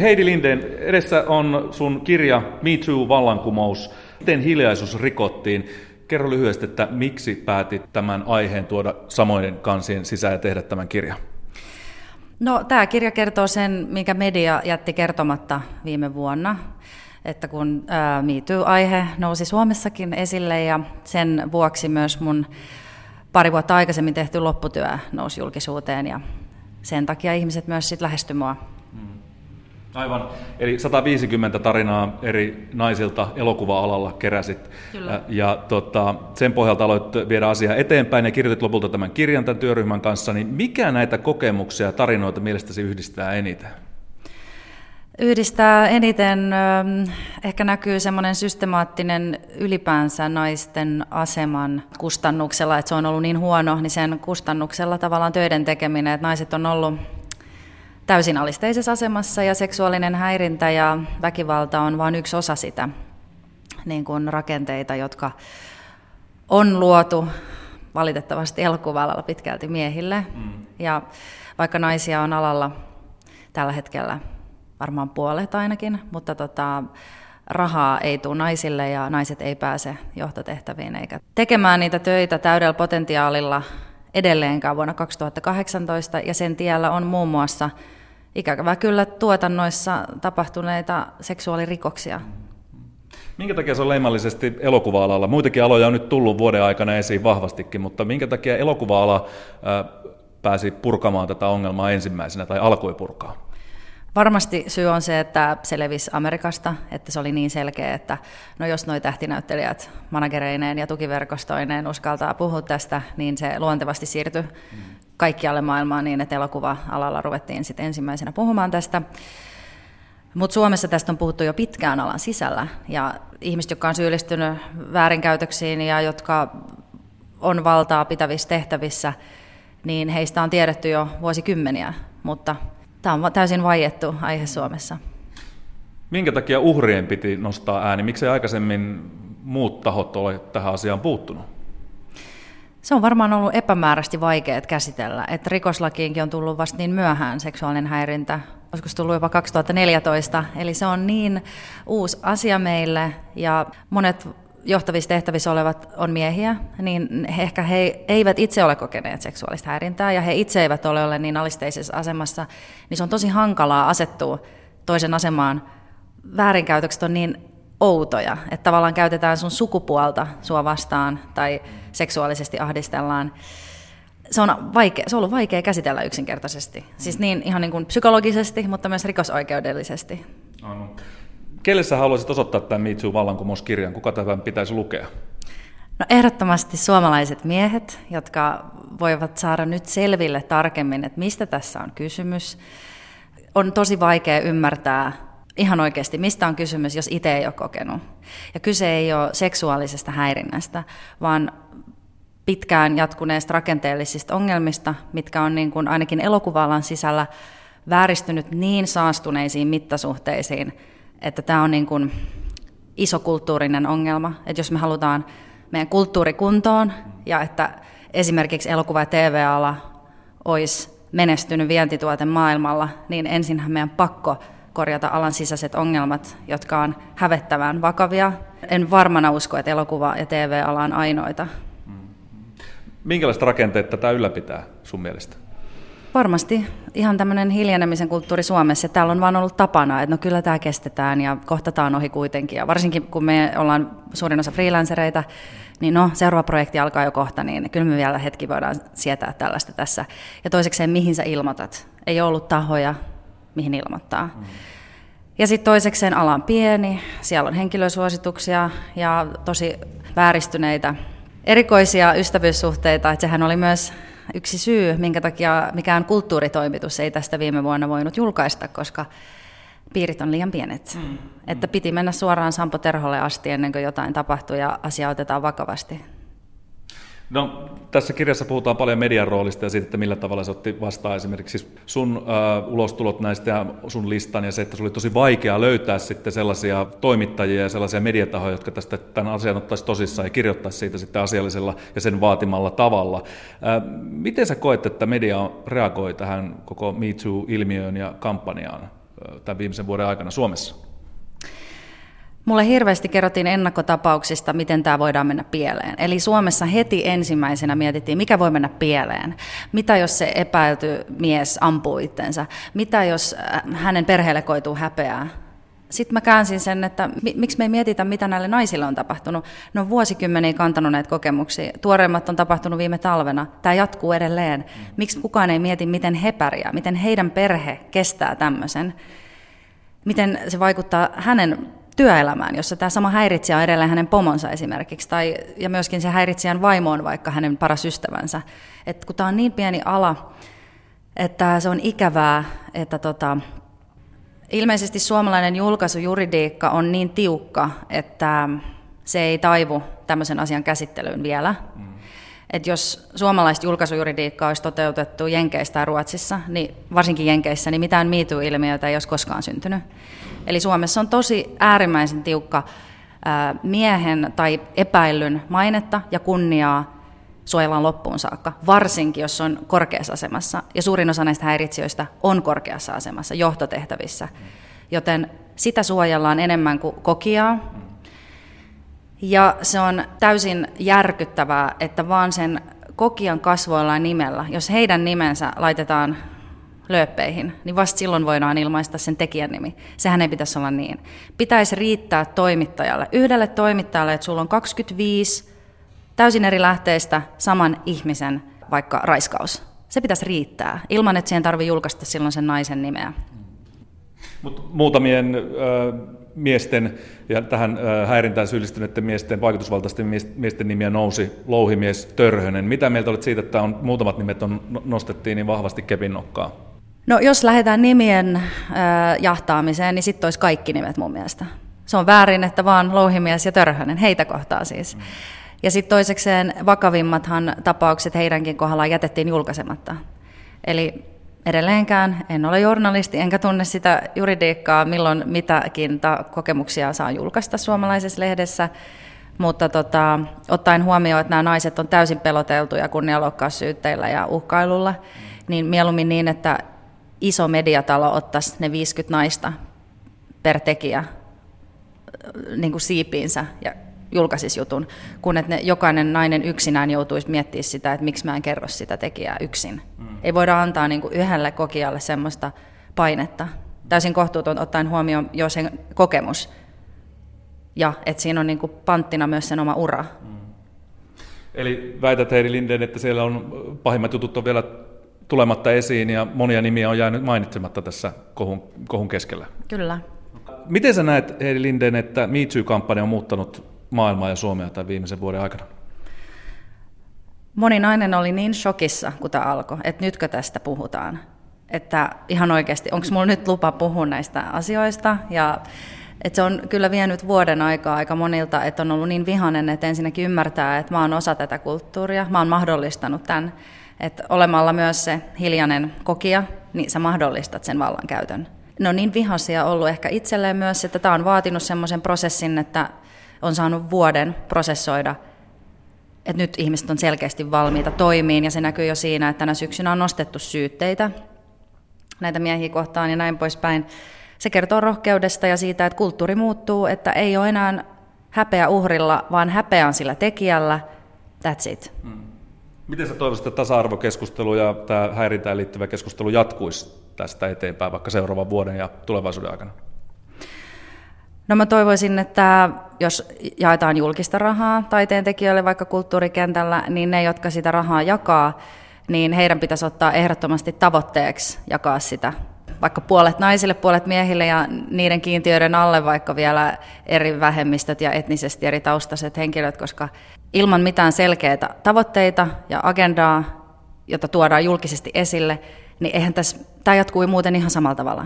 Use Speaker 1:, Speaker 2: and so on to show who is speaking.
Speaker 1: Heidi Linden, edessä on sun kirja Me Too vallankumous. Miten hiljaisuus rikottiin? Kerro lyhyesti, että miksi päätit tämän aiheen tuoda samoiden kansien sisään ja tehdä tämän kirjan?
Speaker 2: No, tämä kirja kertoo sen, minkä media jätti kertomatta viime vuonna, että kun Me Too-aihe nousi Suomessakin esille ja sen vuoksi myös mun pari vuotta aikaisemmin tehty lopputyö nousi julkisuuteen ja sen takia ihmiset myös sitten lähestyi mua
Speaker 1: Aivan. Eli 150 tarinaa eri naisilta elokuva-alalla keräsit. Kyllä. Ja tota, sen pohjalta aloit viedä asiaa eteenpäin ja kirjoitit lopulta tämän kirjan tämän työryhmän kanssa. Niin mikä näitä kokemuksia ja tarinoita mielestäsi yhdistää eniten?
Speaker 2: Yhdistää eniten, ehkä näkyy semmoinen systemaattinen ylipäänsä naisten aseman kustannuksella, että se on ollut niin huono, niin sen kustannuksella tavallaan töiden tekeminen, että naiset on ollut täysin alisteisessa asemassa ja seksuaalinen häirintä ja väkivalta on vain yksi osa sitä niin kuin rakenteita, jotka on luotu valitettavasti elokuvalla pitkälti miehille. Mm. Ja vaikka naisia on alalla tällä hetkellä varmaan puolet ainakin, mutta tota, rahaa ei tule naisille ja naiset ei pääse johtotehtäviin eikä tekemään niitä töitä täydellä potentiaalilla edelleenkään vuonna 2018 ja sen tiellä on muun muassa ikävä kyllä tuotannoissa tapahtuneita seksuaalirikoksia.
Speaker 1: Minkä takia se on leimallisesti elokuva-alalla? Muitakin aloja on nyt tullut vuoden aikana esiin vahvastikin, mutta minkä takia elokuva-ala pääsi purkamaan tätä ongelmaa ensimmäisenä tai alkoi purkaa?
Speaker 2: Varmasti syy on se, että se levisi Amerikasta, että se oli niin selkeä, että no jos nuo tähtinäyttelijät managereineen ja tukiverkostoineen uskaltaa puhua tästä, niin se luontevasti siirtyi mm. Kaikkialle maailmaan niin, että elokuva-alalla ruvettiin sitten ensimmäisenä puhumaan tästä. Mutta Suomessa tästä on puhuttu jo pitkään alan sisällä, ja ihmiset, jotka on syyllistynyt väärinkäytöksiin ja jotka on valtaa pitävissä tehtävissä, niin heistä on tiedetty jo vuosikymmeniä, mutta Tämä on täysin vaiettu aihe Suomessa.
Speaker 1: Minkä takia uhrien piti nostaa ääni? Miksei aikaisemmin muut tahot ole tähän asiaan puuttunut?
Speaker 2: Se on varmaan ollut epämääräisesti vaikea käsitellä, että rikoslakiinkin on tullut vasta niin myöhään seksuaalinen häirintä. Olisiko se tullut jopa 2014, eli se on niin uusi asia meille ja monet johtavissa tehtävissä olevat on miehiä, niin he ehkä he eivät itse ole kokeneet seksuaalista häirintää ja he itse eivät ole olleet niin alisteisessa asemassa, niin se on tosi hankalaa asettua toisen asemaan. Väärinkäytökset on niin outoja, että tavallaan käytetään sun sukupuolta sua vastaan tai seksuaalisesti ahdistellaan. Se on, vaikea, se on ollut vaikea käsitellä yksinkertaisesti. Siis niin ihan niin kuin psykologisesti, mutta myös rikosoikeudellisesti.
Speaker 1: Aivan. Kelle sä haluaisit osoittaa tämän Me Too-vallankumouskirjan? Kuka tämän pitäisi lukea?
Speaker 2: No ehdottomasti suomalaiset miehet, jotka voivat saada nyt selville tarkemmin, että mistä tässä on kysymys. On tosi vaikea ymmärtää ihan oikeasti, mistä on kysymys, jos itse ei ole kokenut. Ja kyse ei ole seksuaalisesta häirinnästä, vaan pitkään jatkuneista rakenteellisista ongelmista, mitkä on niin kuin ainakin elokuva sisällä vääristynyt niin saastuneisiin mittasuhteisiin, että tämä on niin kuin iso kulttuurinen ongelma, että jos me halutaan meidän kulttuurikuntoon ja että esimerkiksi elokuva- ja TV-ala olisi menestynyt vientituote maailmalla, niin ensinhän meidän pakko korjata alan sisäiset ongelmat, jotka on hävettävän vakavia. En varmana usko, että elokuva- ja TV-ala on ainoita.
Speaker 1: Minkälaista rakenteet tätä ylläpitää sun mielestä?
Speaker 2: Varmasti ihan tämmöinen hiljenemisen kulttuuri Suomessa. Täällä on vaan ollut tapana, että no kyllä tämä kestetään ja kohtataan ohi kuitenkin. Ja varsinkin kun me ollaan suurin osa freelancereita, niin no seuraava projekti alkaa jo kohta, niin kyllä me vielä hetki voidaan sietää tällaista tässä. Ja toisekseen, mihin sä ilmoitat? Ei ollut tahoja, mihin ilmoittaa. Mm. Ja sitten toisekseen ala on pieni, siellä on henkilösuosituksia ja tosi vääristyneitä erikoisia ystävyyssuhteita, että sehän oli myös yksi syy, minkä takia mikään kulttuuritoimitus ei tästä viime vuonna voinut julkaista, koska piirit on liian pienet. Mm. Että piti mennä suoraan Sampo Terholle asti ennen kuin jotain tapahtui ja asia otetaan vakavasti.
Speaker 1: No, tässä kirjassa puhutaan paljon median roolista ja siitä, että millä tavalla se otti vastaan esimerkiksi sun äh, ulostulot näistä ja sun listan ja se, että se oli tosi vaikea löytää sitten sellaisia toimittajia ja sellaisia mediatahoja, jotka tästä tämän asian ottaisi tosissaan ja kirjoittaisi siitä sitten asiallisella ja sen vaatimalla tavalla. Äh, miten sä koet, että media reagoi tähän koko Me Too-ilmiöön ja kampanjaan? tämän viimeisen vuoden aikana Suomessa?
Speaker 2: Mulle hirveästi kerrottiin ennakkotapauksista, miten tämä voidaan mennä pieleen. Eli Suomessa heti ensimmäisenä mietittiin, mikä voi mennä pieleen. Mitä jos se epäilty mies ampuu itsensä? Mitä jos äh, hänen perheelle koituu häpeää? Sitten mä käänsin sen, että miksi me ei mietitä, mitä näille naisille on tapahtunut. Ne on vuosikymmeniä kantanut näitä kokemuksia. Tuoreimmat on tapahtunut viime talvena. Tämä jatkuu edelleen. Miksi kukaan ei mieti, miten he pärjää, miten heidän perhe kestää tämmöisen? Miten se vaikuttaa hänen työelämään, jossa tämä sama häiritsijä on edelleen hänen pomonsa esimerkiksi, tai, ja myöskin se häiritsijän vaimo on vaikka hänen paras ystävänsä. Et kun tämä on niin pieni ala, että se on ikävää, että tota, ilmeisesti suomalainen julkaisujuridiikka on niin tiukka, että se ei taivu tämmöisen asian käsittelyyn vielä. Mm. Et jos suomalaista julkaisujuridiikkaa olisi toteutettu Jenkeistä tai Ruotsissa, niin varsinkin Jenkeissä, niin mitään MeToo-ilmiötä ei olisi koskaan syntynyt. Eli Suomessa on tosi äärimmäisen tiukka miehen tai epäillyn mainetta ja kunniaa suojellaan loppuun saakka, varsinkin jos on korkeassa asemassa. Ja suurin osa näistä häiritsijöistä on korkeassa asemassa, johtotehtävissä. Joten sitä suojellaan enemmän kuin kokiaa. Ja se on täysin järkyttävää, että vaan sen kokijan kasvoilla nimellä, jos heidän nimensä laitetaan lööppeihin, niin vasta silloin voidaan ilmaista sen tekijän nimi. Sehän ei pitäisi olla niin. Pitäisi riittää toimittajalle, yhdelle toimittajalle, että sulla on 25 täysin eri lähteistä saman ihmisen vaikka raiskaus. Se pitäisi riittää, ilman että siihen tarvitsee julkaista silloin sen naisen nimeä.
Speaker 1: Mut muutamien äh, miesten ja tähän äh, häirintään syyllistyneiden miesten, vaikutusvaltaisten miesten nimiä nousi Louhimies Törhönen. Mitä mieltä olet siitä, että on, muutamat nimet on, no, nostettiin niin vahvasti kepin nokkaa?
Speaker 2: No jos lähdetään nimien äh, jahtaamiseen, niin sitten olisi kaikki nimet mun mielestä. Se on väärin, että vaan Louhimies ja Törhönen, heitä kohtaa siis. Mm. Ja sitten toisekseen vakavimmathan tapaukset heidänkin kohdallaan jätettiin julkaisematta. Eli edelleenkään en ole journalisti, enkä tunne sitä juridiikkaa, milloin mitäkin ta- kokemuksia saa julkaista suomalaisessa lehdessä. Mutta tota, ottaen huomioon, että nämä naiset on täysin peloteltuja kunnianloukkaussyytteillä ja uhkailulla, niin mieluummin niin, että iso mediatalo ottaisi ne 50 naista per tekijä niin kuin siipiinsä ja julkaisisi jutun, kun että ne, jokainen nainen yksinään joutuisi miettimään sitä, että miksi mä en kerro sitä tekijää yksin. Mm. Ei voida antaa niin kuin yhdelle kokijalle semmoista painetta. Täysin kohtuuton ottaen huomioon jo sen kokemus. Ja että siinä on niin kuin panttina myös sen oma ura. Mm.
Speaker 1: Eli väität Heidi Linden, että siellä on pahimmat jutut on vielä tulematta esiin ja monia nimiä on jäänyt mainitsematta tässä kohun, kohun keskellä.
Speaker 2: Kyllä.
Speaker 1: Miten sä näet, Heidi Linden, että Me Too-kampanja on muuttanut maailmaa ja Suomea tämän viimeisen vuoden aikana?
Speaker 2: Moni nainen oli niin shokissa, kun tämä alkoi, että nytkö tästä puhutaan. Että ihan oikeasti, onko mulla nyt lupa puhua näistä asioista? Ja että se on kyllä vienyt vuoden aikaa aika monilta, että on ollut niin vihainen, että ensinnäkin ymmärtää, että mä oon osa tätä kulttuuria, mä oon mahdollistanut tämän, että olemalla myös se hiljainen kokija, niin sä mahdollistat sen vallankäytön. Ne on niin vihaisia ollut ehkä itselleen myös, että tämä on vaatinut semmoisen prosessin, että on saanut vuoden prosessoida, että nyt ihmiset on selkeästi valmiita toimiin, ja se näkyy jo siinä, että tänä syksynä on nostettu syytteitä näitä miehiä kohtaan ja näin poispäin. Se kertoo rohkeudesta ja siitä, että kulttuuri muuttuu, että ei ole enää häpeä uhrilla, vaan häpeä on sillä tekijällä. That's it. Hmm.
Speaker 1: Miten sä toivoisit, että tasa-arvokeskustelu ja tämä häirintään liittyvä keskustelu jatkuisi tästä eteenpäin vaikka seuraavan vuoden ja tulevaisuuden aikana?
Speaker 2: No mä toivoisin, että jos jaetaan julkista rahaa taiteen tekijöille vaikka kulttuurikentällä, niin ne, jotka sitä rahaa jakaa, niin heidän pitäisi ottaa ehdottomasti tavoitteeksi jakaa sitä vaikka puolet naisille, puolet miehille ja niiden kiintiöiden alle vaikka vielä eri vähemmistöt ja etnisesti eri taustaiset henkilöt, koska ilman mitään selkeitä tavoitteita ja agendaa, jota tuodaan julkisesti esille, niin eihän tässä, tämä jatkuu muuten ihan samalla tavalla.